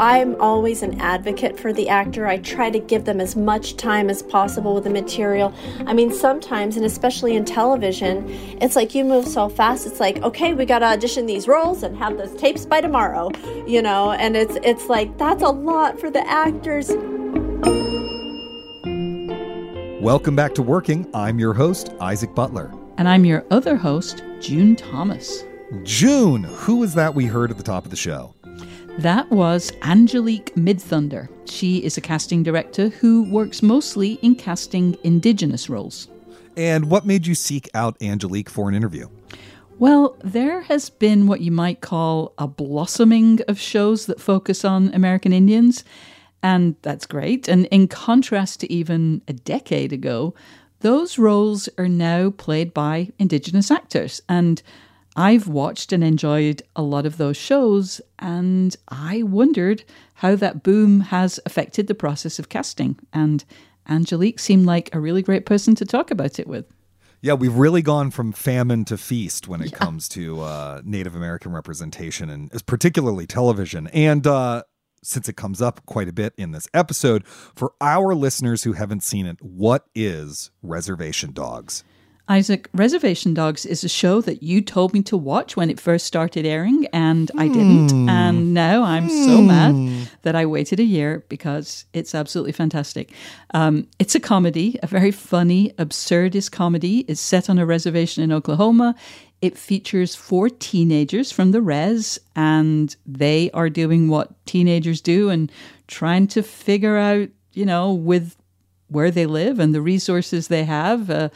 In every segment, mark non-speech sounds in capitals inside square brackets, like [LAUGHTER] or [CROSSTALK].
I'm always an advocate for the actor. I try to give them as much time as possible with the material. I mean, sometimes, and especially in television, it's like you move so fast. It's like, okay, we got to audition these roles and have those tapes by tomorrow, you know. And it's it's like that's a lot for the actors. Welcome back to Working. I'm your host, Isaac Butler. And I'm your other host, June Thomas. June, who was that we heard at the top of the show? That was Angelique Midthunder. She is a casting director who works mostly in casting Indigenous roles. And what made you seek out Angelique for an interview? Well, there has been what you might call a blossoming of shows that focus on American Indians, and that's great. And in contrast to even a decade ago, those roles are now played by Indigenous actors. And I've watched and enjoyed a lot of those shows, and I wondered how that boom has affected the process of casting. And Angelique seemed like a really great person to talk about it with. Yeah, we've really gone from famine to feast when it yeah. comes to uh, Native American representation and particularly television. And uh, since it comes up quite a bit in this episode, for our listeners who haven't seen it, what is Reservation Dogs? Isaac, Reservation Dogs is a show that you told me to watch when it first started airing, and I didn't. Hmm. And now I'm so mad hmm. that I waited a year because it's absolutely fantastic. Um, it's a comedy, a very funny, absurdist comedy. It's set on a reservation in Oklahoma. It features four teenagers from the res, and they are doing what teenagers do and trying to figure out, you know, with where they live and the resources they have. Uh,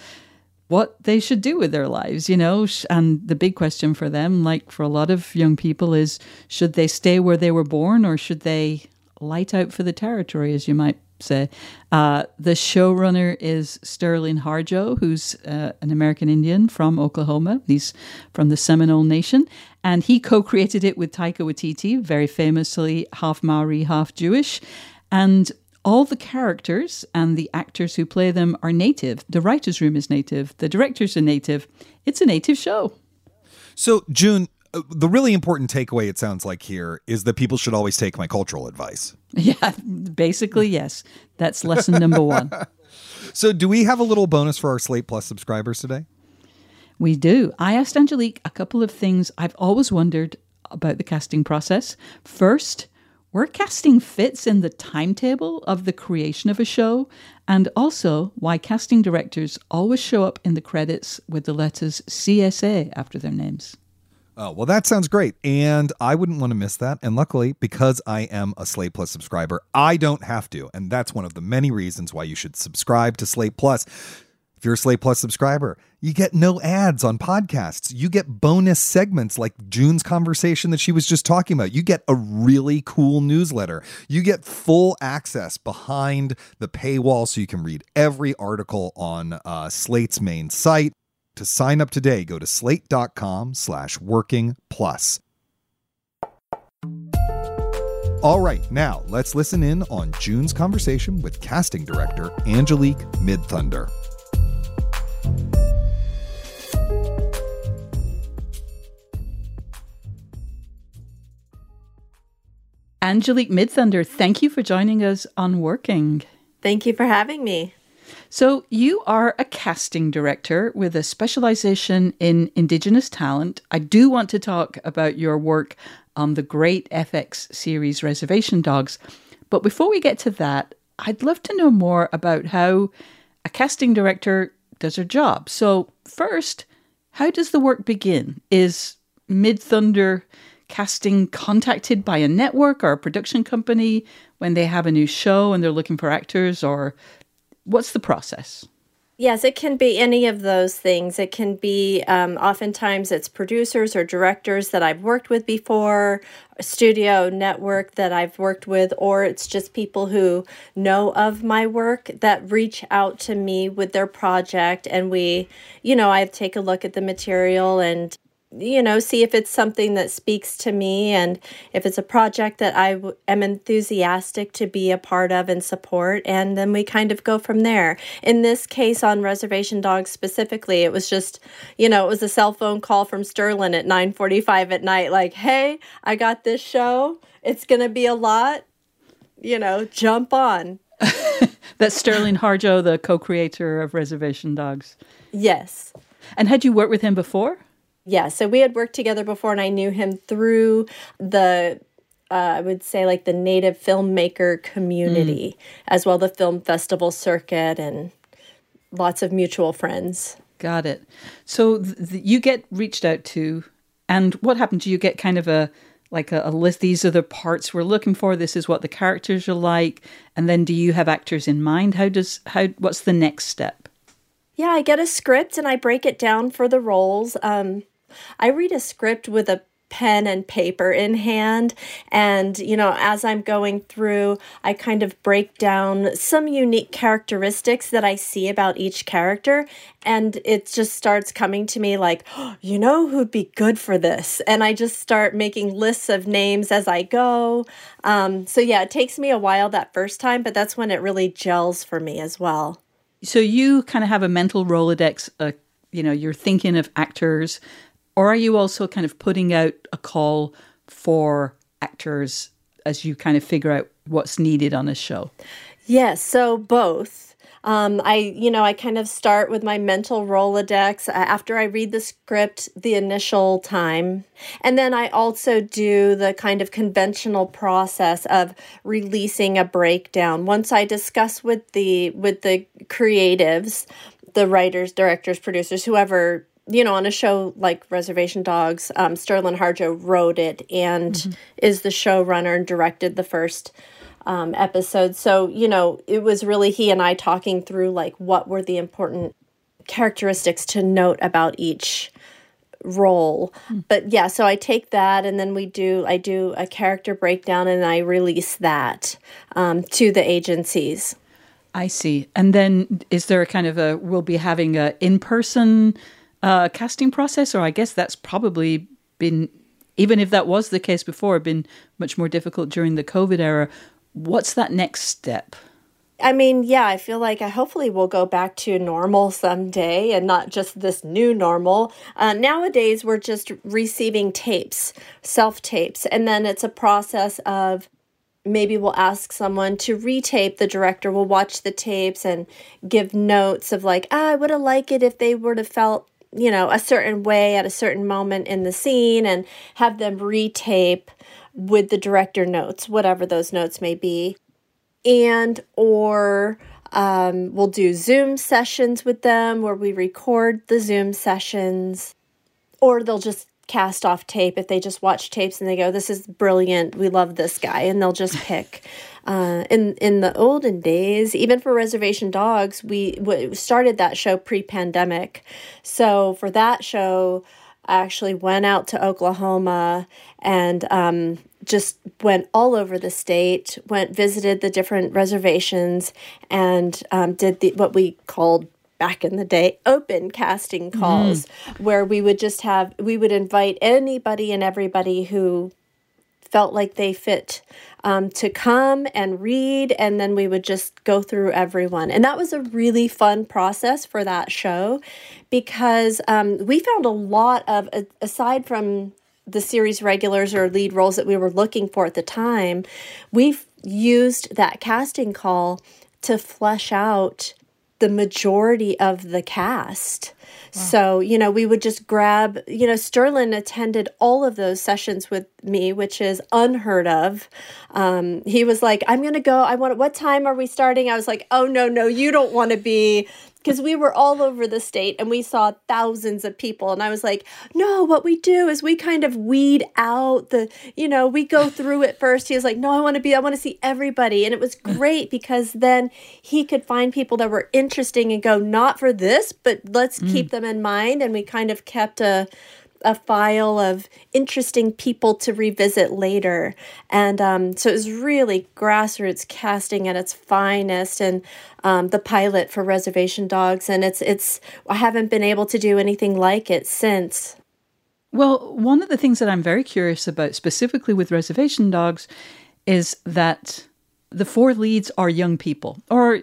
what they should do with their lives, you know. And the big question for them, like for a lot of young people, is should they stay where they were born or should they light out for the territory, as you might say? Uh, the showrunner is Sterling Harjo, who's uh, an American Indian from Oklahoma. He's from the Seminole Nation. And he co created it with Taika Waititi, very famously half Maori, half Jewish. And all the characters and the actors who play them are native. The writer's room is native. The directors are native. It's a native show. So, June, uh, the really important takeaway it sounds like here is that people should always take my cultural advice. [LAUGHS] Yeah, basically, yes. That's lesson number one. [LAUGHS] so, do we have a little bonus for our Slate Plus subscribers today? We do. I asked Angelique a couple of things I've always wondered about the casting process. First, where casting fits in the timetable of the creation of a show, and also why casting directors always show up in the credits with the letters CSA after their names. Oh, well, that sounds great. And I wouldn't want to miss that. And luckily, because I am a Slate Plus subscriber, I don't have to. And that's one of the many reasons why you should subscribe to Slate Plus. If you're a Slate Plus subscriber, you get no ads on podcasts. You get bonus segments like June's conversation that she was just talking about. You get a really cool newsletter. You get full access behind the paywall so you can read every article on uh, Slate's main site. To sign up today, go to slate.com slash working plus. All right, now let's listen in on June's conversation with casting director Angelique Midthunder. Angelique Midthunder, thank you for joining us on Working. Thank you for having me. So, you are a casting director with a specialization in Indigenous talent. I do want to talk about your work on the great FX series Reservation Dogs. But before we get to that, I'd love to know more about how a casting director does her job. So, first, how does the work begin? Is Midthunder casting contacted by a network or a production company when they have a new show and they're looking for actors or what's the process? Yes, it can be any of those things. It can be um, oftentimes it's producers or directors that I've worked with before, studio network that I've worked with, or it's just people who know of my work that reach out to me with their project. And we, you know, I take a look at the material and you know, see if it's something that speaks to me and if it's a project that I w- am enthusiastic to be a part of and support. And then we kind of go from there. In this case, on Reservation Dogs specifically, it was just, you know, it was a cell phone call from Sterling at 9:45 at night, like, "Hey, I got this show. It's gonna be a lot. You know, jump on." [LAUGHS] That's Sterling Harjo, the co-creator of Reservation Dogs. Yes. And had you worked with him before? Yeah, so we had worked together before, and I knew him through the, uh, I would say, like the native filmmaker community, mm. as well the film festival circuit, and lots of mutual friends. Got it. So th- you get reached out to, and what happened? Do you get kind of a like a, a list? These are the parts we're looking for. This is what the characters are like, and then do you have actors in mind? How does how? What's the next step? Yeah, I get a script and I break it down for the roles. Um, I read a script with a pen and paper in hand and you know as i'm going through i kind of break down some unique characteristics that i see about each character and it just starts coming to me like oh, [GASPS] you know who'd be good for this? And i just start making lists of names as i go. Um, so yeah it takes me a while that first time but that's when it really gels for me as well. So you kind of have a mental rolodex uh, you know you're thinking of actors or are you also kind of putting out a call for actors as you kind of figure out what's needed on a show? Yes, so both. Um, I, you know, I kind of start with my mental Rolodex after I read the script the initial time. And then I also do the kind of conventional process of releasing a breakdown. Once I discuss with the with the creatives, the writers, directors, producers, whoever you know, on a show like Reservation Dogs, um, Sterling Harjo wrote it and mm-hmm. is the showrunner and directed the first um, episode. So, you know, it was really he and I talking through like what were the important characteristics to note about each role. Mm. But yeah, so I take that and then we do, I do a character breakdown and I release that um, to the agencies. I see. And then is there a kind of a, we'll be having a in person uh, casting process, or I guess that's probably been, even if that was the case before, been much more difficult during the COVID era. What's that next step? I mean, yeah, I feel like I hopefully we'll go back to normal someday and not just this new normal. Uh, nowadays, we're just receiving tapes, self tapes, and then it's a process of maybe we'll ask someone to retape the director will watch the tapes and give notes of like ah, i would have liked it if they would have felt you know, a certain way at a certain moment in the scene and have them retape with the director notes, whatever those notes may be. And or um, we'll do Zoom sessions with them where we record the Zoom sessions, or they'll just cast off tape if they just watch tapes and they go, "This is brilliant. We love this guy," and they'll just pick. Uh, in in the olden days, even for Reservation Dogs, we, we started that show pre-pandemic. So for that show, I actually went out to Oklahoma and um, just went all over the state. Went visited the different reservations and um, did the what we called back in the day open casting calls mm. where we would just have we would invite anybody and everybody who felt like they fit um, to come and read, and then we would just go through everyone. And that was a really fun process for that show because um, we found a lot of, aside from the series regulars or lead roles that we were looking for at the time, we've used that casting call to flesh out the majority of the cast. So, you know, we would just grab, you know, Sterling attended all of those sessions with me, which is unheard of. Um, he was like, I'm going to go. I want, what time are we starting? I was like, oh, no, no, you don't want to be because we were all over the state and we saw thousands of people. And i was like no what we do is we kind of weed out the you know we go through it first. He was like no i want to be i want to see everybody. And it was great because then he could find people that were interesting and go not for this but let's mm. keep them in mind. And we kind of kept a a file of interesting people to revisit later. And um, so it was really grassroots casting at its finest, and um, the pilot for Reservation Dogs. And it's it's I haven't been able to do anything like it since. Well, one of the things that I'm very curious about, specifically with Reservation Dogs, is that the four leads are young people, or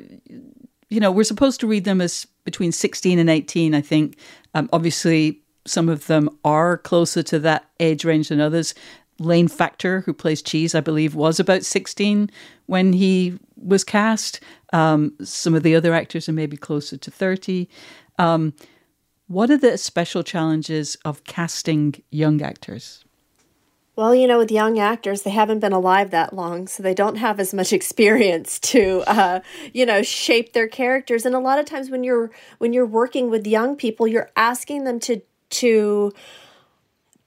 you know, we're supposed to read them as between 16 and 18, I think. Um, obviously, some of them are closer to that age range than others. Lane Factor, who plays Cheese, I believe, was about 16 when he was cast. Um, some of the other actors are maybe closer to 30. Um, what are the special challenges of casting young actors? Well, you know, with young actors, they haven't been alive that long, so they don't have as much [LAUGHS] experience to, uh, you know, shape their characters. And a lot of times, when you're when you're working with young people, you're asking them to to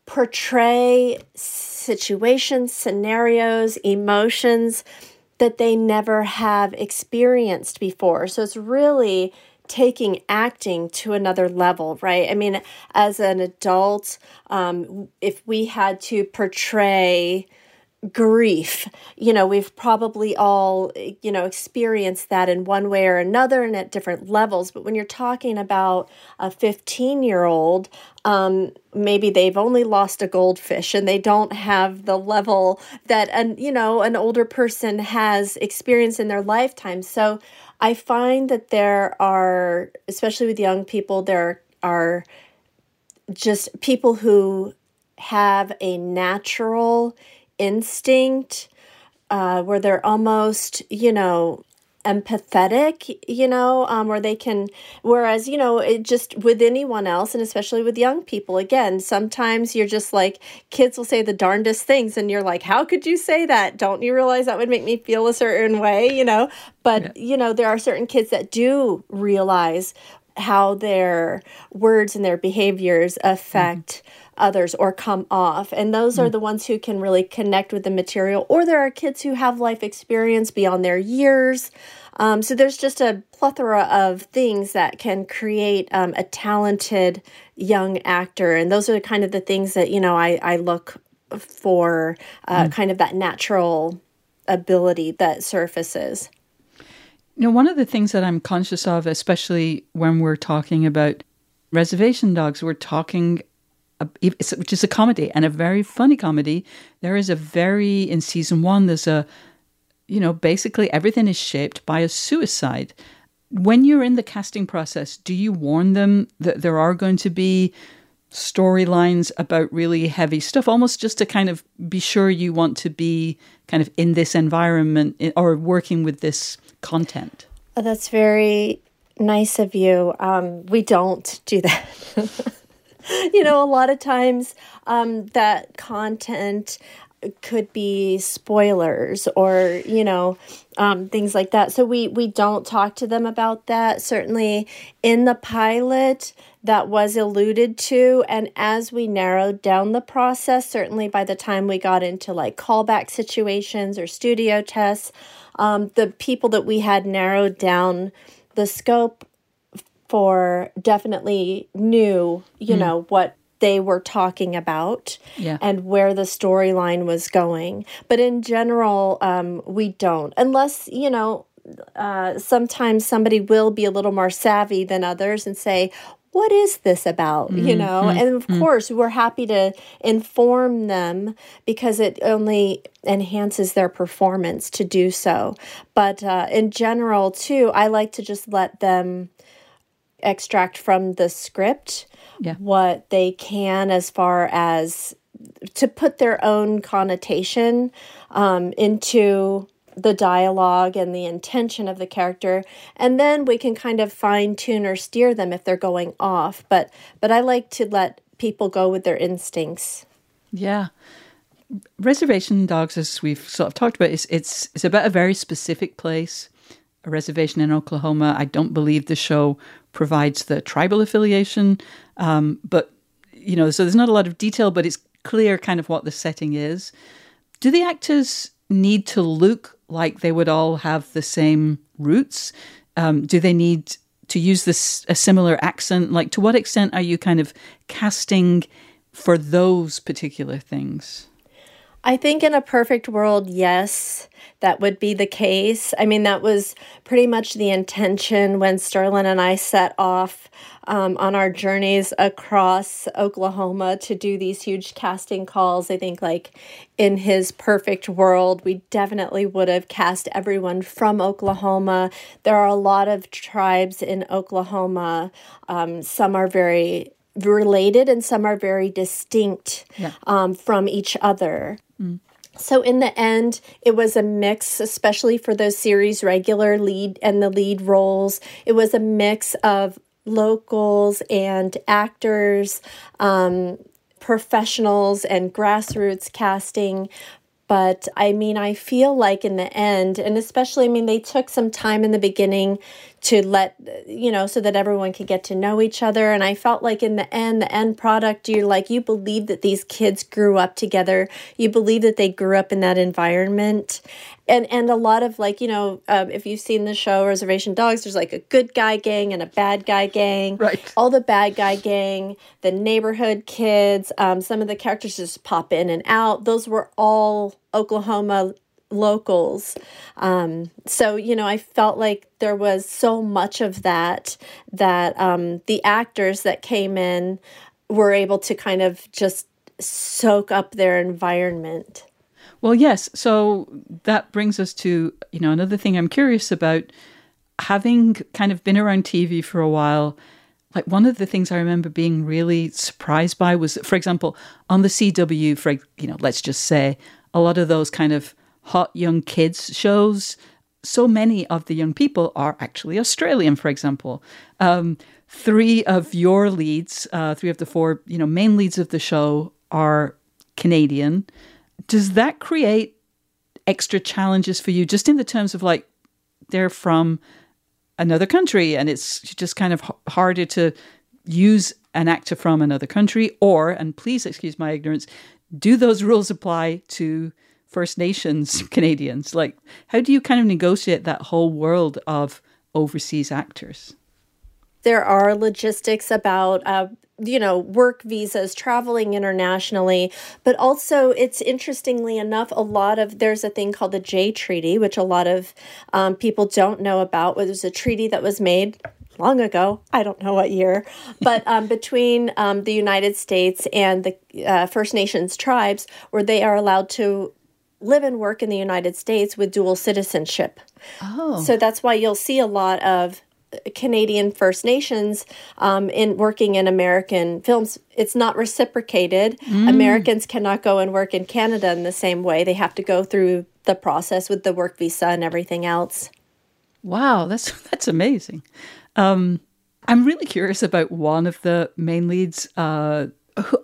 portray situations, scenarios, emotions that they never have experienced before. So it's really taking acting to another level, right? I mean, as an adult, um, if we had to portray grief. You know, we've probably all, you know, experienced that in one way or another and at different levels. But when you're talking about a 15 year old, um, maybe they've only lost a goldfish and they don't have the level that an you know an older person has experienced in their lifetime. So I find that there are, especially with young people, there are just people who have a natural instinct uh, where they're almost, you know, empathetic, you know, um, where they can, whereas, you know, it just with anyone else, and especially with young people, again, sometimes you're just like, kids will say the darndest things, and you're like, how could you say that? Don't you realize that would make me feel a certain way, you know? But, yeah. you know, there are certain kids that do realize how their words and their behaviors affect. Mm-hmm others or come off. And those are hmm. the ones who can really connect with the material. Or there are kids who have life experience beyond their years. Um, so there's just a plethora of things that can create um, a talented young actor. And those are kind of the things that, you know, I, I look for uh, mm. kind of that natural ability that surfaces. You know, one of the things that I'm conscious of, especially when we're talking about reservation dogs, we're talking which is a comedy and a very funny comedy. There is a very in season one. There's a, you know, basically everything is shaped by a suicide. When you're in the casting process, do you warn them that there are going to be storylines about really heavy stuff, almost just to kind of be sure you want to be kind of in this environment or working with this content? Oh, that's very nice of you. Um, we don't do that. [LAUGHS] you know, a lot of times um, that content could be spoilers or you know um, things like that so we we don't talk to them about that certainly in the pilot that was alluded to and as we narrowed down the process certainly by the time we got into like callback situations or studio tests um, the people that we had narrowed down the scope for definitely knew, you mm. know, what they were talking about yeah. and where the storyline was going. But in general, um, we don't, unless, you know, uh, sometimes somebody will be a little more savvy than others and say, what is this about mm-hmm. you know mm-hmm. and of mm-hmm. course we're happy to inform them because it only enhances their performance to do so but uh, in general too i like to just let them extract from the script yeah. what they can as far as to put their own connotation um, into the dialogue and the intention of the character and then we can kind of fine tune or steer them if they're going off but but i like to let people go with their instincts yeah reservation dogs as we've sort of talked about is it's it's about a very specific place a reservation in Oklahoma. I don't believe the show provides the tribal affiliation, um, but you know, so there's not a lot of detail, but it's clear kind of what the setting is. Do the actors need to look like they would all have the same roots? Um, do they need to use this a similar accent? Like, to what extent are you kind of casting for those particular things? I think in a perfect world, yes, that would be the case. I mean, that was pretty much the intention when Sterling and I set off um, on our journeys across Oklahoma to do these huge casting calls. I think, like, in his perfect world, we definitely would have cast everyone from Oklahoma. There are a lot of tribes in Oklahoma. Um, some are very related and some are very distinct yeah. um, from each other. So in the end, it was a mix, especially for those series regular lead and the lead roles. It was a mix of locals and actors, um, professionals and grassroots casting. But I mean, I feel like in the end, and especially, I mean, they took some time in the beginning to let you know so that everyone could get to know each other. And i felt like in the end the end product you're like you believe that these kids grew up together. You believe that they grew up in that environment. And and a lot of like you know um, if you've seen the show reservation dogs there's like a good guy gang and a bad guy gang. Right. All the bad guy gang the neighborhood kids um, some of the characters just pop in and out. Those were all oklahoma locals. Um, so, you know, I felt like there was so much of that that um, the actors that came in were able to kind of just soak up their environment. Well, yes. So that brings us to, you know, another thing I'm curious about having kind of been around TV for a while. Like one of the things I remember being really surprised by was, for example, on the CW, for you know, let's just say a lot of those kind of hot young kids shows, so many of the young people are actually Australian, for example. Um, three of your leads, uh, three of the four, you know, main leads of the show are Canadian. Does that create extra challenges for you, just in the terms of like they're from another country, and it's just kind of harder to use an actor from another country, or, and please excuse my ignorance, do those rules apply to First Nations Canadians? Like, how do you kind of negotiate that whole world of overseas actors? There are logistics about, uh, you know, work visas, traveling internationally, but also it's interestingly enough, a lot of there's a thing called the Jay Treaty, which a lot of um, people don't know about. It was a treaty that was made long ago, I don't know what year, but [LAUGHS] um, between um, the United States and the uh, First Nations tribes, where they are allowed to live and work in the United States with dual citizenship. Oh. So that's why you'll see a lot of Canadian First Nations um, in working in American films. It's not reciprocated. Mm. Americans cannot go and work in Canada in the same way. They have to go through the process with the work visa and everything else. Wow, that's [LAUGHS] that's amazing. Um, I'm really curious about one of the main leads. Uh,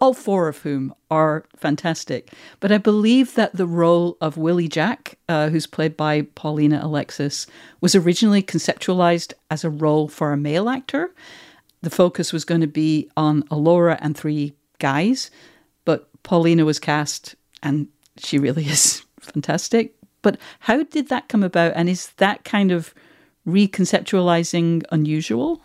all four of whom are fantastic. But I believe that the role of Willie Jack, uh, who's played by Paulina Alexis, was originally conceptualized as a role for a male actor. The focus was going to be on Elora and three guys, but Paulina was cast, and she really [LAUGHS] is fantastic. But how did that come about? And is that kind of reconceptualizing unusual?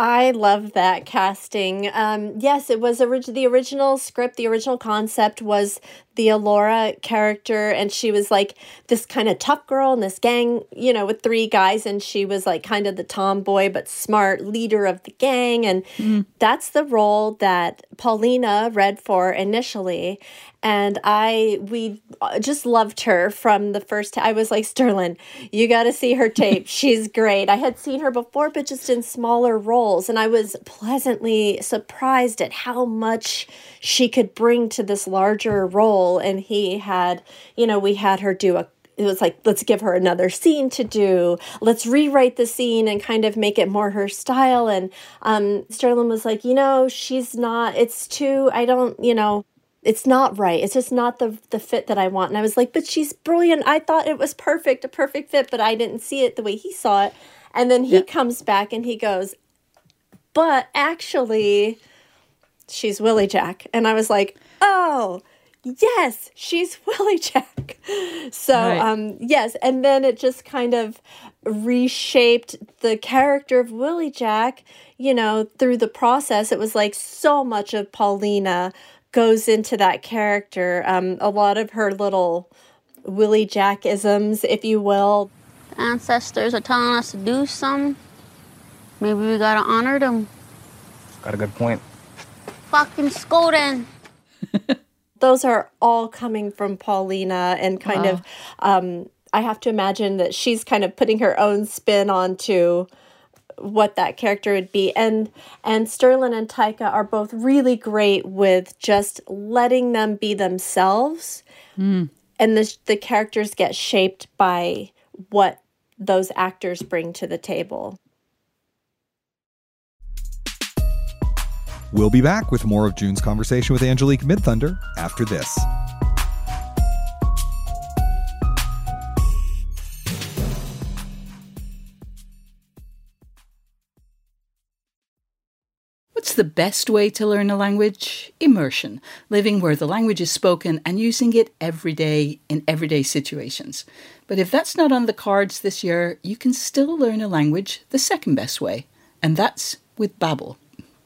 I love that casting. Um, yes, it was orig- the original script. The original concept was the Elora character, and she was like this kind of tough girl in this gang, you know, with three guys, and she was like kind of the tomboy but smart leader of the gang, and mm. that's the role that Paulina read for initially and I we just loved her from the first. T- I was like Sterling, you got to see her tape. [LAUGHS] She's great. I had seen her before, but just in smaller roles, and I was pleasantly surprised at how much she could bring to this larger role. And he had, you know, we had her do a it was like let's give her another scene to do let's rewrite the scene and kind of make it more her style and um sterling was like you know she's not it's too i don't you know it's not right. It's just not the the fit that I want. And I was like, but she's brilliant. I thought it was perfect, a perfect fit, but I didn't see it the way he saw it. And then he yeah. comes back and he goes, but actually, she's Willie Jack. And I was like, oh, yes, she's [LAUGHS] Willie Jack. So, right. um, yes. And then it just kind of reshaped the character of Willie Jack, you know, through the process. It was like so much of Paulina goes into that character. Um, a lot of her little Willie Jack isms, if you will. Ancestors are telling us to do something. Maybe we gotta honor them. Got a good point. Fucking Skoden. [LAUGHS] Those are all coming from Paulina and kind wow. of um, I have to imagine that she's kind of putting her own spin onto what that character would be and and Sterling and Taika are both really great with just letting them be themselves mm. and the the characters get shaped by what those actors bring to the table. We'll be back with more of June's conversation with Angelique Midthunder after this. What's the best way to learn a language? Immersion, living where the language is spoken and using it every day in everyday situations. But if that's not on the cards this year, you can still learn a language the second best way, and that's with Babbel.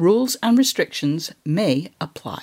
Rules and restrictions may apply.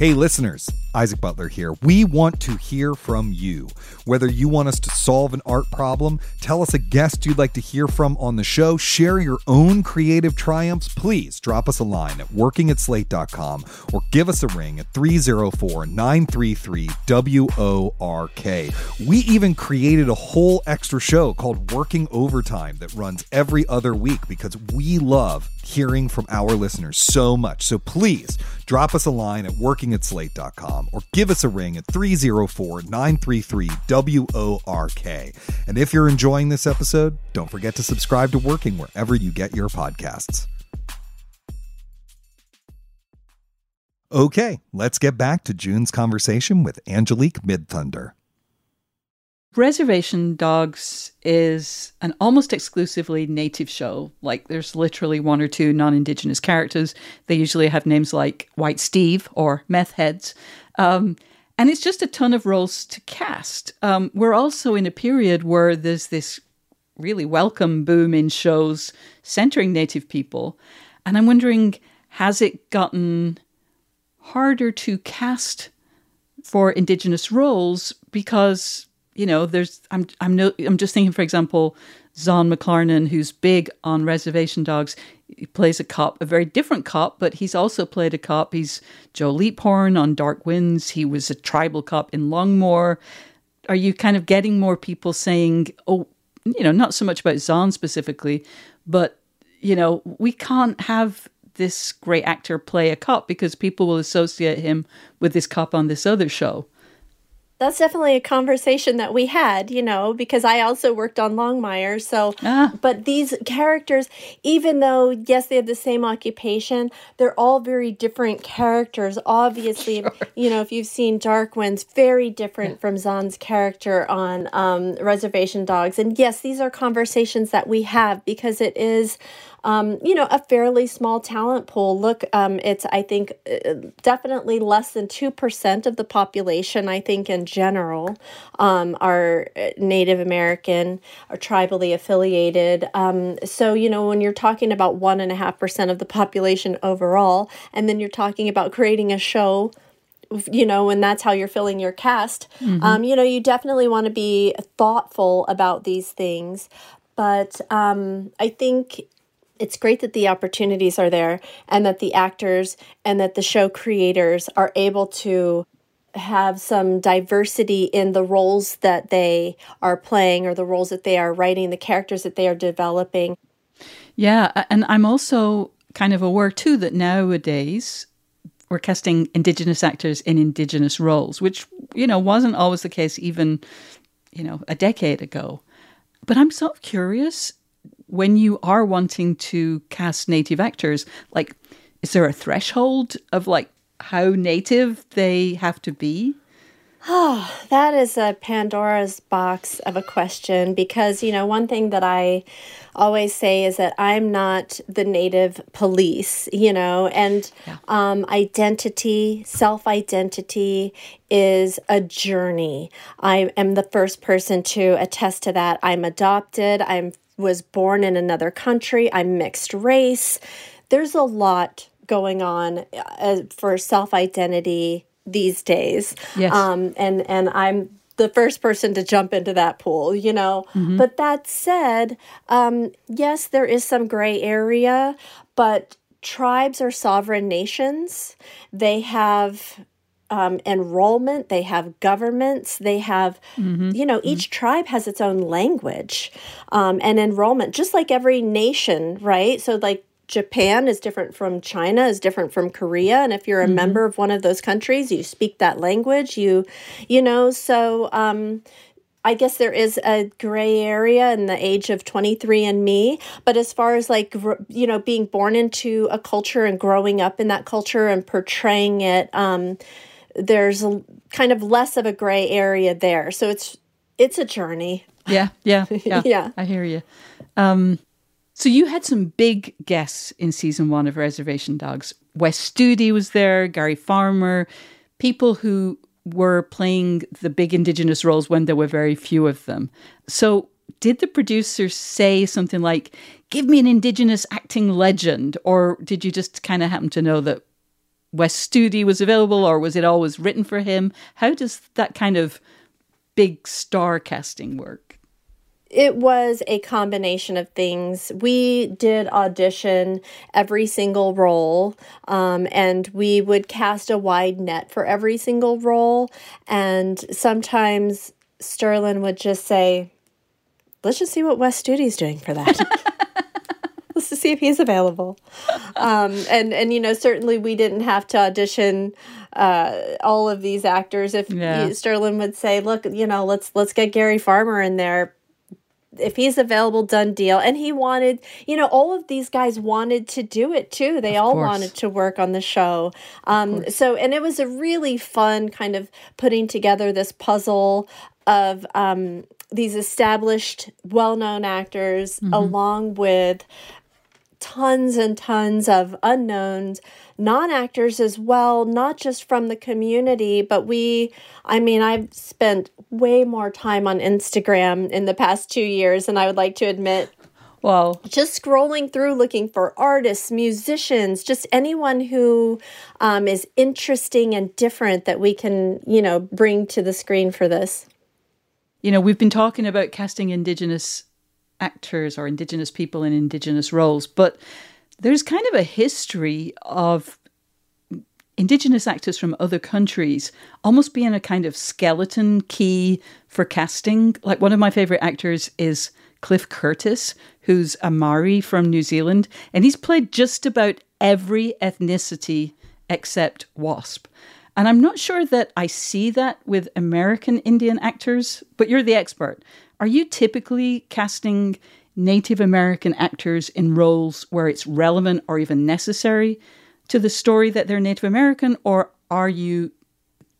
Hey, listeners, Isaac Butler here. We want to hear from you. Whether you want us to solve an art problem, tell us a guest you'd like to hear from on the show, share your own creative triumphs, please drop us a line at workingatslate.com or give us a ring at 304 933 WORK. We even created a whole extra show called Working Overtime that runs every other week because we love hearing from our listeners so much. So please drop us a line at workingatslate.com or give us a ring at 304 933 WORK. And if you're enjoying this episode, don't forget to subscribe to Working wherever you get your podcasts. Okay, let's get back to June's conversation with Angelique Midthunder. Reservation Dogs is an almost exclusively native show. Like, there's literally one or two non Indigenous characters. They usually have names like White Steve or Meth Heads. Um, and it's just a ton of roles to cast. Um, we're also in a period where there's this really welcome boom in shows centering Native people. And I'm wondering, has it gotten harder to cast for Indigenous roles because you know, there's I'm I'm no I'm just thinking, for example, Zahn McClarnon, who's big on Reservation Dogs. He plays a cop, a very different cop, but he's also played a cop. He's Joe Leaphorn on Dark Winds. He was a tribal cop in Longmire. Are you kind of getting more people saying, oh, you know, not so much about Zahn specifically, but, you know, we can't have this great actor play a cop because people will associate him with this cop on this other show that's definitely a conversation that we had, you know, because I also worked on Longmire. So, Ah. but these characters, even though, yes, they have the same occupation, they're all very different characters. Obviously, [LAUGHS] you know, if you've seen Dark Winds, very different from Zahn's character on um, Reservation Dogs. And yes, these are conversations that we have because it is um, you know, a fairly small talent pool. Look, um, it's, I think, uh, definitely less than 2% of the population, I think, in general, um, are uh, Native American or tribally affiliated. Um, so, you know, when you're talking about 1.5% of the population overall, and then you're talking about creating a show you know, and that's how you're filling your cast, um, you know, you definitely want to be thoughtful about these things. But um, I think it's great that the opportunities are there and that the actors and that the show creators are able to have some diversity in the roles that they are playing or the roles that they are writing, the characters that they are developing. Yeah, and I'm also kind of aware too that nowadays we're casting Indigenous actors in Indigenous roles, which, you know, wasn't always the case even, you know, a decade ago. But I'm sort of curious when you are wanting to cast native actors, like, is there a threshold of like how native they have to be? Oh, [SIGHS] That is a Pandora's box of a question because, you know, one thing that I always say is that I'm not the native police, you know, and um, identity, self identity is a journey. I am the first person to attest to that. I'm adopted, I'm was born in another country, I'm mixed race. There's a lot going on uh, for self identity these days. Yes. Um, and and I'm the first person to jump into that pool, you know. But that said, um, yes, there is some gray area, but tribes are sovereign nations. They have um, enrollment, they have governments, they have, you know, each tribe has its own language um, and enrollment, just like every nation, right? So, like, Japan is different from China, is different from Korea, and if you're a member of one of those countries, you speak that language. You, you know, so um, I guess there is a gray area in the age of 23 and me. But as far as like, you know, being born into a culture and growing up in that culture and portraying it, um, there's a, kind of less of a gray area there. So it's it's a journey. Yeah, yeah, [LAUGHS] yeah. Yeah. I hear you. Um, so you had some big guests in season one of Reservation Dogs. Wes Studi was there, Gary Farmer, people who were playing the big Indigenous roles when there were very few of them. So did the producers say something like, give me an Indigenous acting legend? Or did you just kind of happen to know that Wes Studi was available or was it always written for him? How does that kind of big star casting work? It was a combination of things. We did audition every single role, um, and we would cast a wide net for every single role. And sometimes Sterling would just say, Let's just see what Wes Studi's doing for that. [LAUGHS] [LAUGHS] Let's just see if he's available. Um, and, and, you know, certainly we didn't have to audition uh, all of these actors. If Yeah. Sterling would say, Look, you know, let's let's get Gary Farmer in there if he's available, done deal. And he wanted, you know, all of these guys wanted to do it too. They all course. wanted to work on the show. Um, so, and it was a really fun kind of putting together this puzzle of um, these established, well known actors along with tons and tons of unknowns, non actors as well, not just from the community, but we, I mean, I've spent way more time on Instagram in the past two years, and I would like to admit Well, just scrolling through looking for artists, musicians, just anyone who um, is interesting and different that we can, you know, bring to the screen for this. you know, we've been talking about casting Indigenous actors or Indigenous people in Indigenous roles, but there's kind of a history of Indigenous actors from other countries almost being a kind of skeleton key for casting. Like one of my favorite actors is Cliff Curtis, who's a Maori from New Zealand, and he's played just about every ethnicity except Wasp. And I'm not sure that I see that with American Indian actors, but you're the expert. Are you typically casting Native American actors in roles where it's relevant or even necessary to the story that they're Native American, or are you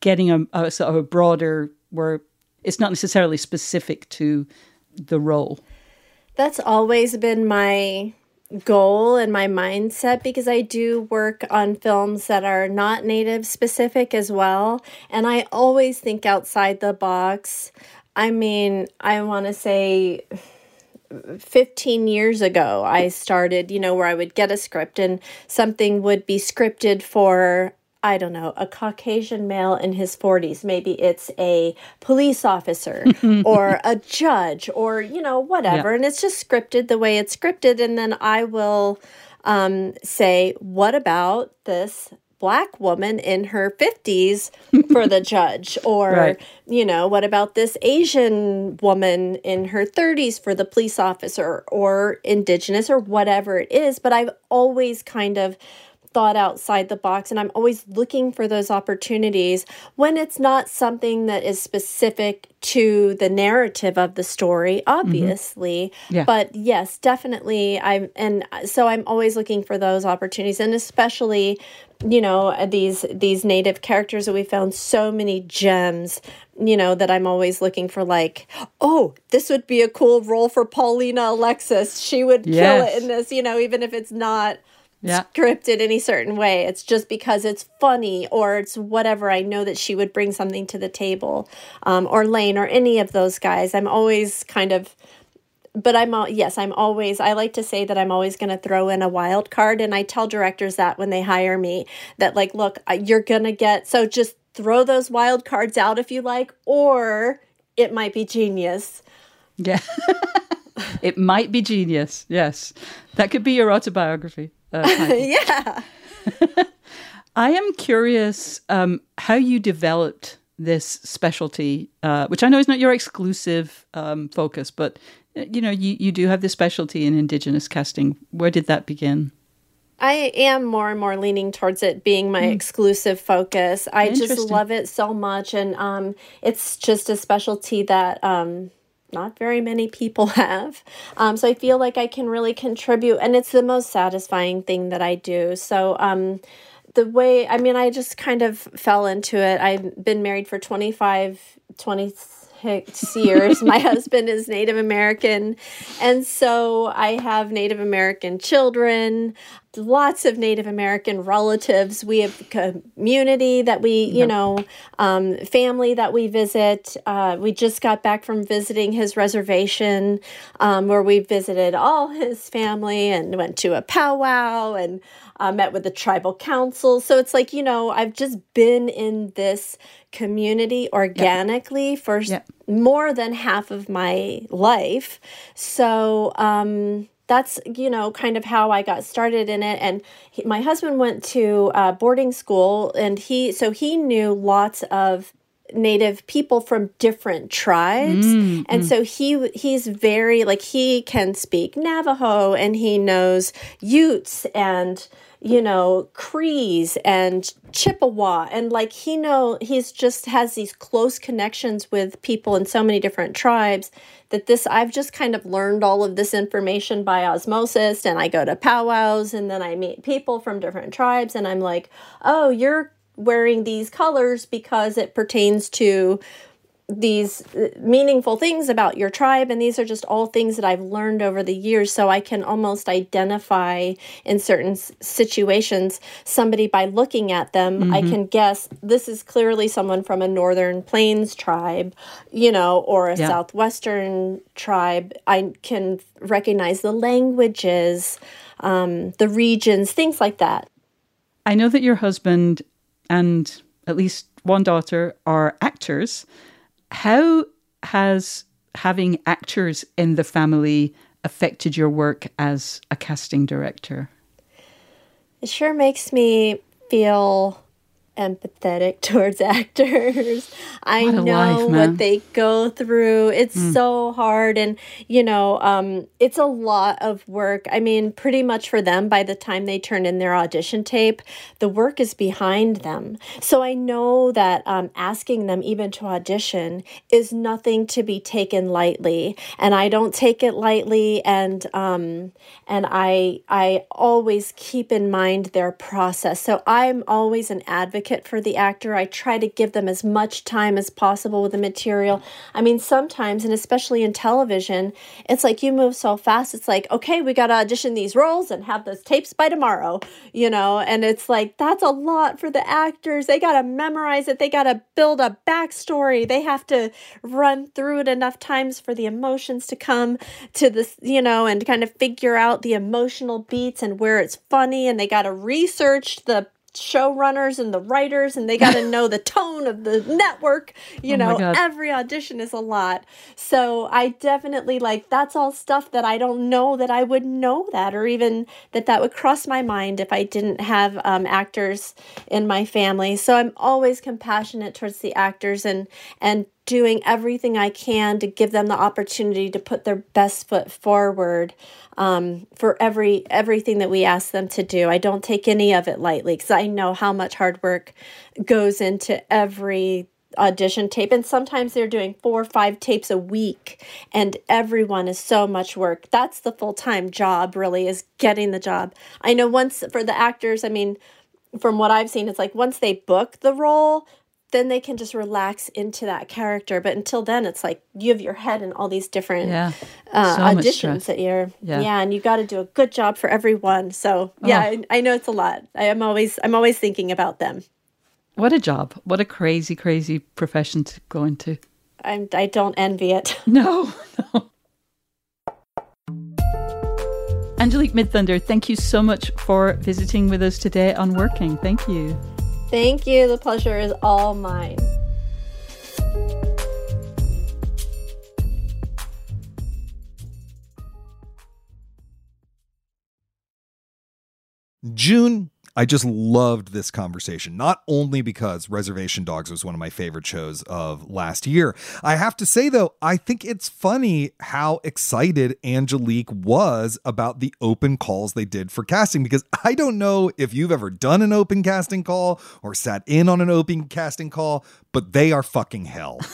getting a, a sort of a broader where it's not necessarily specific to the role? That's always been my goal and my mindset because I do work on films that are not native specific as well. And I always think outside the box. I mean, I want to say 15 years ago, I started, you know, where I would get a script and something would be scripted for I don't know, a Caucasian male in his 40s. Maybe it's a police officer [LAUGHS] or a judge or, you know, whatever. Yeah. And it's just scripted the way it's scripted. And then I will um, say, what about this black woman in her 50s for the [LAUGHS] judge or right. you know what about this asian woman in her 30s for the police officer or indigenous or whatever it is but i've always kind of thought outside the box and I'm always looking for those opportunities when it's not something that is specific to the narrative of the story mm-hmm. obviously mm-hmm. yeah. but yes definitely I'm and so I'm always looking for those opportunities and especially you know these these native characters that we found so many gems you know that i'm always looking for like oh this would be a cool role for paulina alexis she would yes. kill it in this you know even if it's not yeah. scripted any certain way. It's just because it's funny or it's whatever. I know that she would bring something to the table, um, or Lane or any of those guys. I'm always kind of, but I'm all, yes, I'm always. I like to say that I'm always going to throw in a wild card, and I tell directors that when they hire me that like, look, you're gonna get so just throw those wild cards out if you like, or it might be genius. Yeah. [LAUGHS] it might be genius. Yes. That could be your autobiography. Uh, [LAUGHS] [LAUGHS] yeah. [LAUGHS] I am curious um, how you developed this specialty, uh, which I know is not your exclusive um, focus, but uh, you know you, you do have this specialty in Indigenous casting. Where did that begin? I am more and more leaning towards it being my mm. exclusive focus. I just love it so much, and um, it's just a specialty that um, not very many people [LAUGHS] have. Um, so I feel like I can really contribute, and it's the most satisfying thing that I do. So, um, the way, I mean, I just kind of fell into it. I've been married for 25, 20 years. My [LAUGHS] husband is Native American. And so I have Native American children, lots of Native American relatives. We have community that we, you yep. know, um, family that we visit. Uh, we just got back from visiting his reservation um, where we visited all his family and went to a powwow and uh, met with the tribal council. So it's like, you know, I've just been in this community organically yep. for yep. more than half of my life. So, um, that's you know kind of how I got started in it. And he, my husband went to uh, boarding school, and he so he knew lots of native people from different tribes mm, and mm. so he he's very like he can speak navajo and he knows utes and you know, Crees and Chippewa. And like he know he's just has these close connections with people in so many different tribes that this I've just kind of learned all of this information by osmosis and I go to powwows and then I meet people from different tribes and I'm like, "Oh, you're wearing these colors because it pertains to these uh, meaningful things about your tribe and these are just all things that I've learned over the years so I can almost identify in certain situations somebody by looking at them mm-hmm. I can guess this is clearly someone from a northern plains tribe you know or a yeah. southwestern tribe I can recognize the languages um, the regions things like that I know that your husband and at least one daughter are actors how has having actors in the family affected your work as a casting director? It sure makes me feel empathetic [LAUGHS] towards actors. I know life, what they go through. It's so hard and you know, um it's a lot of work. I mean, pretty much for them by the time they turn in their audition tape, the work is behind them. So I know that um asking them even to audition is nothing to be taken lightly, and I don't take it lightly and um and I I always keep in mind their process. So I'm always an advocate for the actor. I try to give them as much time as possible with the material. I mean, sometimes, and especially in television, it's like you move so fast. It's like, okay, we got to audition these roles and have those tapes by tomorrow, you know? And it's like, that's a lot for the actors. They got to memorize it, they got to build a backstory, they have to run through it enough times for the emotions to come to this, you know, and kind of figure out the emotional beats and where it's funny. And they got to research the showrunners and the writers and they got to [LAUGHS] know the tone of the network. You Oh know every audition is a lot. So i definitely like that's all stuff that i don't know that i would know that or even that that would cross my mind if i didn't have um, actors in my family. So i'm always compassionate towards the actors and and doing everything i can to give them the opportunity to put their best foot forward um, for every everything that we ask them to do. I don't take any of it lightly because I know how much hard work goes into every audition tape. And sometimes they're doing four or five tapes a week and everyone is so much work. That's the full-time job really is getting the job. I know once for the actors i mean from what i've seen it's like once they book the role then they can just relax into that character but until then it's like you have your head in all these different Yeah. uh, So auditions that you're Yeah. yeah. and you got to do a good job for everyone so yeah Oh. I, I know it's a lot I am always i'm always thinking about them What a job. What a crazy, crazy profession to go into. I'm, i don't envy it [LAUGHS] No, no. Angelique Midthunder, thank you so much for visiting with us today on Working. Thank you. Thank you. The pleasure is all mine. June, I just loved this conversation, not only because Reservation Dogs was one of my favorite shows of last year. I have to say, though, I think it's funny how excited Angelique was about the open calls they did for casting because I don't know if you've ever done an open casting call or sat in on an open casting call, but they are fucking hell. [LAUGHS]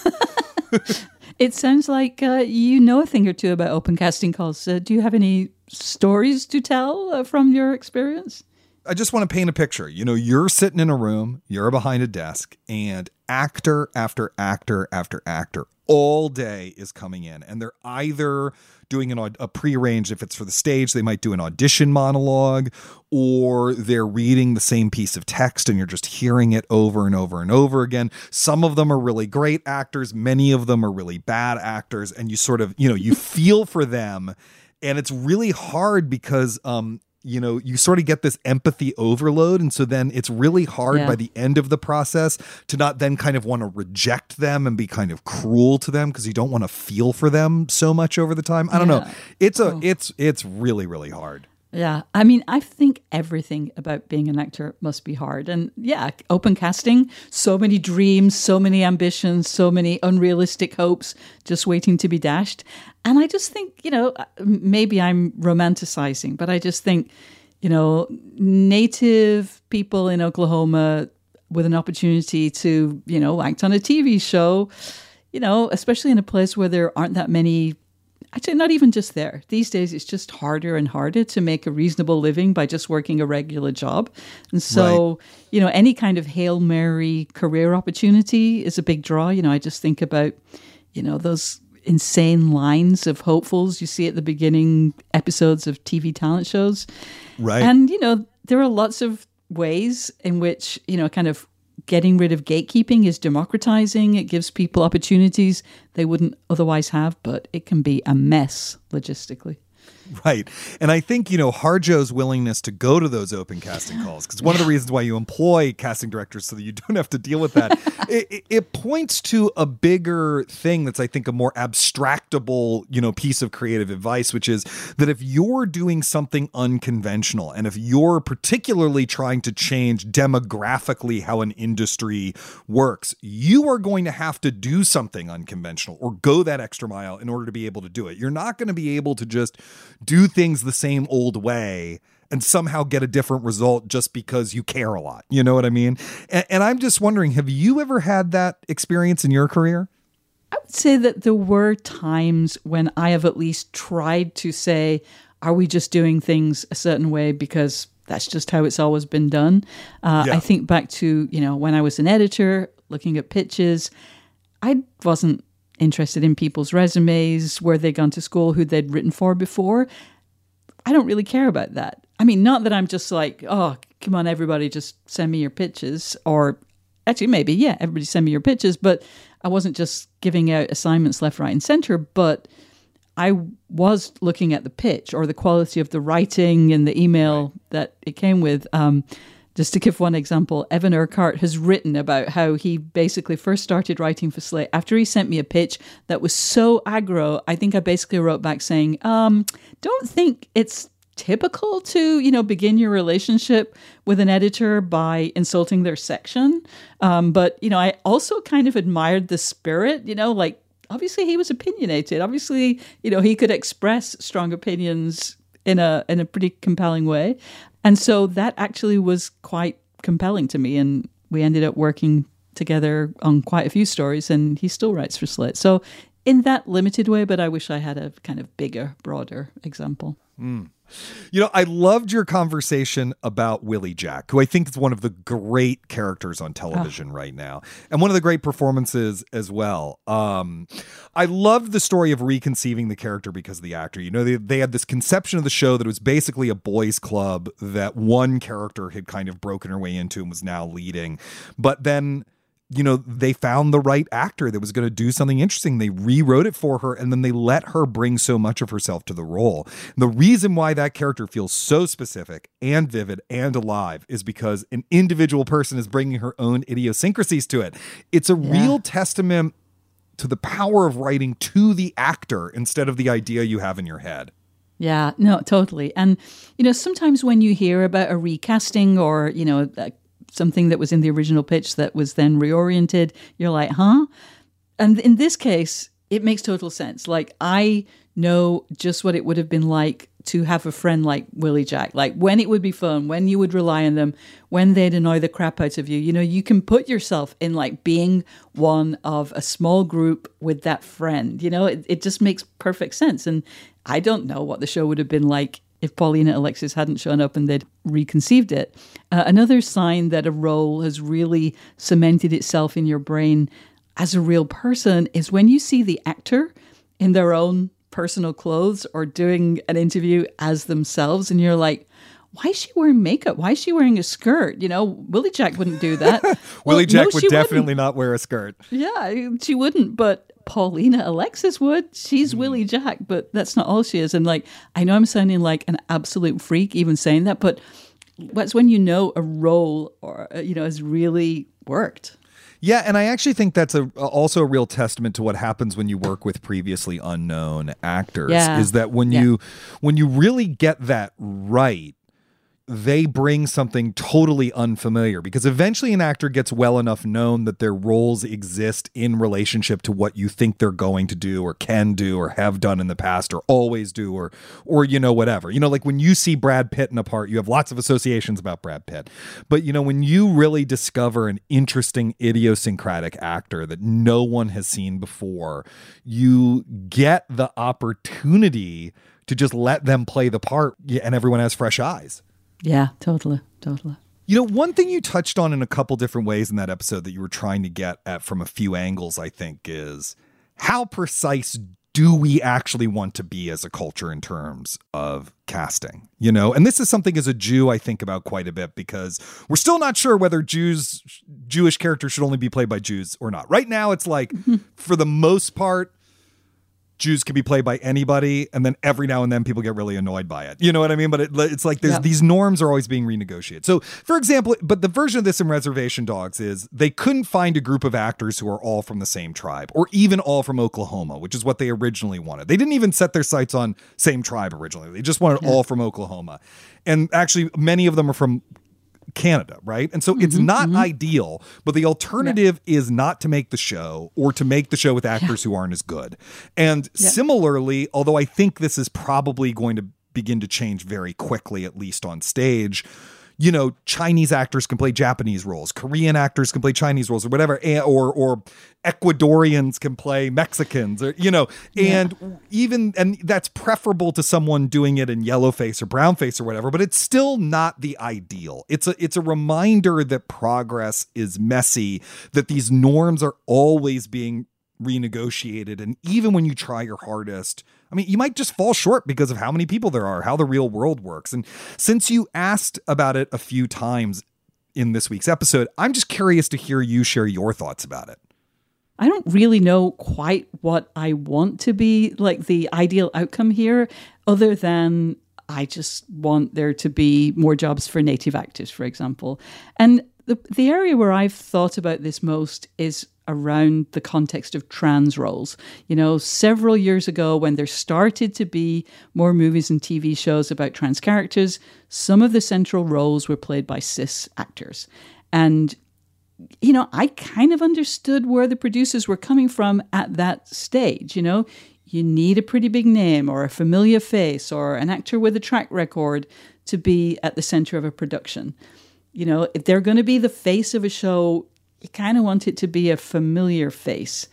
[LAUGHS] It sounds like uh, you know a thing or two about open casting calls. Uh, do you have any stories to tell uh, from your experience? I just want to paint a picture. You know, you're sitting in a room, you're behind a desk, and actor after actor after actor all day is coming in, and they're either doing an, a prearranged, if it's for the stage, they might do an audition monologue, or they're reading the same piece of text and you're just hearing it over and over and over again. Some of them are really great actors, many of them are really bad actors, and you sort of, you know, you feel for them and it's really hard because um you know you sort of get this empathy overload. And so then it's really hard Yeah. by the end of the process to not then kind of want to reject them and be kind of cruel to them because you don't want to feel for them so much over the time. I don't know. It's a it's it's really really hard Yeah, I mean, I think everything about being an actor must be hard. And yeah, open casting, so many dreams, so many ambitions, so many unrealistic hopes just waiting to be dashed. And I just think, you know, maybe I'm romanticizing, but I just think, you know, native people in Oklahoma with an opportunity to, you know, act on a TV show, you know, especially in a place where there aren't that many Actually, not even just there. These days, it's just harder and harder to make a reasonable living by just working a regular job. And so, you know, any kind of Hail Mary career opportunity is a big draw. You know, I just think about, you know, those insane lines of hopefuls you see at the beginning episodes of TV talent shows. right And, you know, there are lots of ways in which, you know, kind of getting rid of gatekeeping is democratizing. It gives people opportunities they wouldn't otherwise have, but it can be a mess logistically. [LAUGHS] Right. And I think, you know, Harjo's willingness to go to those open casting calls, because one of the reasons why you employ casting directors so that you don't have to deal with that, [LAUGHS] it, it, it, points to a bigger thing that's, I think, a more abstractable, you know, piece of creative advice, which is that if you're doing something unconventional and if you're particularly trying to change demographically how an industry works, you are going to have to do something unconventional or go that extra mile in order to be able to do it. You're not going to be able to just do things the same old way and somehow get a different result just because you care a lot. You know what I mean? And, and, I'm just wondering have you ever had that experience in your career? I would say that there were times when I have at least tried to say, are we just doing things a certain way because that's just how it's always been done? Uh, yeah. I think back to, you know, when I was an editor looking at pitches, I wasn't interested in people's resumes, where they'd gone to school, who they'd written for before. I don't really care about that. I mean, not that I'm just like, oh, come on, everybody, just send me your pitches. Or actually, maybe, yeah, everybody send me your pitches. But I wasn't just giving out assignments left, right, and center. But I was looking at the pitch or the quality of the writing and the email that it came with. Um, just to give one example, Evan Urquhart has written about how he basically first started writing for Slate after he sent me a pitch that was so aggro. I think I basically wrote back saying, um, "Don't think it's typical to you know begin your relationship with an editor by insulting their section um, but you know i also kind of admired the spirit you know like obviously he was opinionated obviously you know he could express strong opinions in a in a pretty compelling way and so that actually was quite compelling to me. And we ended up working together on quite a few stories, and he still writes for Slate. So, in that limited way, but I wish I had a kind of bigger, broader example. Mm. You know, I loved your conversation about Willie Jack, who I think is one of the great characters on television oh. right now, and one of the great performances as well. Um, I loved the story of reconceiving the character because of the actor. You know, they, they had this conception of the show that it was basically a boys' club that one character had kind of broken her way into and was now leading, but then you know, they found the right actor that was going to do something interesting. They rewrote it for her and then they let her bring so much of herself to the role. The reason why that character feels so specific and vivid and alive is because an individual person is bringing her own idiosyncrasies to it. It's a yeah. real testament to the power of writing to the actor instead of the idea you have in your head. Yeah, no, totally. And, you know, sometimes when you hear about a recasting or, you know, something that was in the original pitch that was then reoriented. You're like, huh? And in this case, it makes total sense. Like, I know just what it would have been like to have a friend like Willie Jack, like when it would be fun, when you would rely on them, when they'd annoy the crap out of you. You know, you can put yourself in like being one of a small group with that friend. You know, it, it just makes perfect sense. And I don't know what the show would have been like if Paulina Alexis hadn't shown up and they'd reconceived it. Uh, another sign that a role has really cemented itself in your brain as a real person is when you see the actor in their own personal clothes or doing an interview as themselves and you're like, why is she wearing makeup? Why is she wearing a skirt? You know, Willie Jack wouldn't do that. [LAUGHS] Willie Jack no, would definitely wouldn't. not wear a skirt. Yeah, she wouldn't. But Paulina Alexis would. She's mm. Willie Jack, but that's not all she is. And like, I know I'm sounding like an absolute freak even saying that, but that's when you know a role or uh, you know has really worked. Yeah, and I actually think that's a also a real testament to what happens when you work with previously unknown actors. Yeah. Is that when yeah. you when you really get that right, they bring something totally unfamiliar because eventually an actor gets well enough known that their roles exist in relationship to what you think they're going to do or can do or have done in the past or always do or or you know whatever. You know like when you see Brad Pitt in a part you have lots of associations about Brad Pitt. But you know when you really discover an interesting idiosyncratic actor that no one has seen before, you get the opportunity to just let them play the part and everyone has fresh eyes. Yeah, totally, totally. You know, one thing you touched on in a couple different ways in that episode that you were trying to get at from a few angles, I think, is how precise do we actually want to be as a culture in terms of casting? You know, and this is something as a Jew I think about quite a bit because we're still not sure whether Jews Jewish characters should only be played by Jews or not. Right now it's like mm-hmm. [LAUGHS] for the most part Jews can be played by anybody, and then every now and then people get really annoyed by it. You know what I mean? But it, it's like there's Yeah. these norms are always being renegotiated. So, for example, but the version of this in Reservation Dogs is they couldn't find a group of actors who are all from the same tribe, or even all from Oklahoma, which is what they originally wanted. They didn't even set their sights on same tribe originally. They just wanted all from Oklahoma, and actually many of them are from Canada, right? And so it's mm-hmm, not mm-hmm. ideal, but the alternative is not to make the show or to make the show with actors who aren't as good. And similarly, although I think this is probably going to begin to change very quickly, at least on stage. You know, Chinese actors can play Japanese roles, Korean actors can play Chinese roles, or whatever, and- or or Ecuadorians can play Mexicans, or you know, and even and that's preferable to someone doing it in yellowface or brownface or whatever. But it's still not the ideal. It's a it's a reminder that progress is messy, that these norms are always being renegotiated. And even when you try your hardest, I mean, you might just fall short because of how many people there are, how the real world works. And since you asked about it a few times in this week's episode, I'm just curious to hear you share your thoughts about it. I don't really know quite what I want to be like the ideal outcome here, other than I just want there to be more jobs for native actors, for example. And the, the area where I've thought about this most is around the context of trans roles. You know, several years ago, when there started to be more movies and TV shows about trans characters, some of the central roles were played by cis actors. And you know, I kind of understood where the producers were coming from at that stage. You know, you need a pretty big name or a familiar face or an actor with a track record to be at the center of a production. You know, if they're going to be the face of a show, you kind of want it to be a familiar face.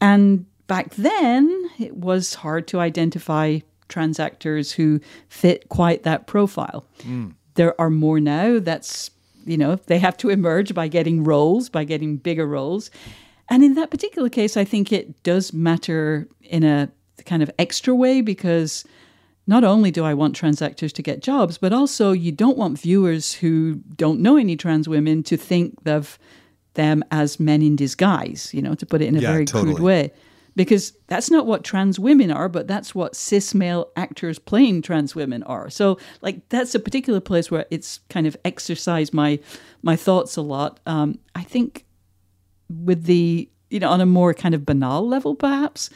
And back then, it was hard to identify trans actors who fit quite that profile. Mm. There are more now. That's, you know, they have to emerge by getting roles, by getting bigger roles. And in that particular case, I think it does matter in a kind of extra way because not only do I want trans actors to get jobs, but also you don't want viewers who don't know any trans women to think of them as men in disguise, you know, to put it in a Yeah, very totally. crude way. Because that's not what trans women are, but that's what cis male actors playing trans women are. So, like, that's a particular place where it's kind of exercised my my thoughts a lot. Um, I think with the you know on a more kind of banal level perhaps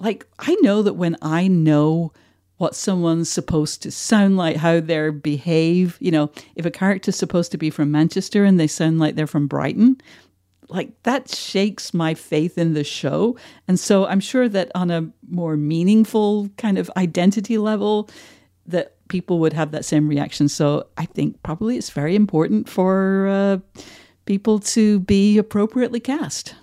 like i know that when i know what someone's supposed to sound like how they behave. You know if a character's supposed to be from manchester and they sound like they're from brighton like that shakes my faith in the show. And so i'm sure that on a more meaningful kind of identity level that people would have that same reaction. So i think probably it's very important for uh, people to be appropriately cast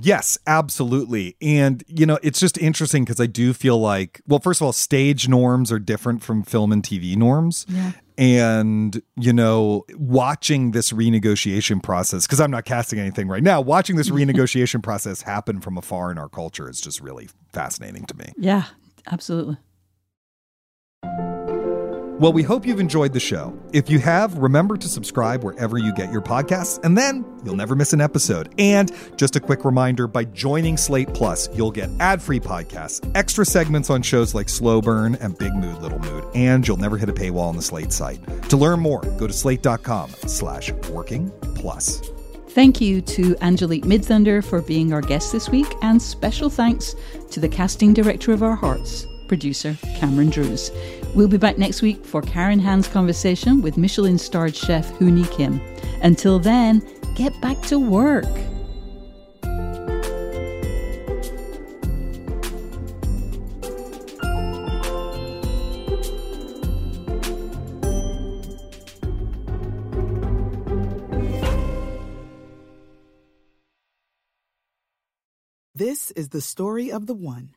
Yes, absolutely. And, you know, it's just interesting because I do feel like, well, first of all, stage norms are different from film and TV norms. Yeah. And, you know, watching this renegotiation process, because I'm not casting anything right now, watching this [LAUGHS] renegotiation process happen from afar in our culture is just really fascinating to me. yeah absolutely Well, we hope you've enjoyed the show. If you have, remember to subscribe wherever you get your podcasts, and then you'll never miss an episode. And just a quick reminder by joining Slate Plus, you'll get ad free podcasts, extra segments on shows like Slow Burn and Big Mood, Little Mood, and you'll never hit a paywall on the Slate site. To learn more, go to slate.com slash working plus. Thank you to Angelique Midthunder for being our guest this week, and special thanks to the casting director of our hearts, producer Cameron Drews. We'll be back next week for Karen Han's conversation with Michelin starred chef Hooni Kim. Until then, get back to work. This is the story of the one.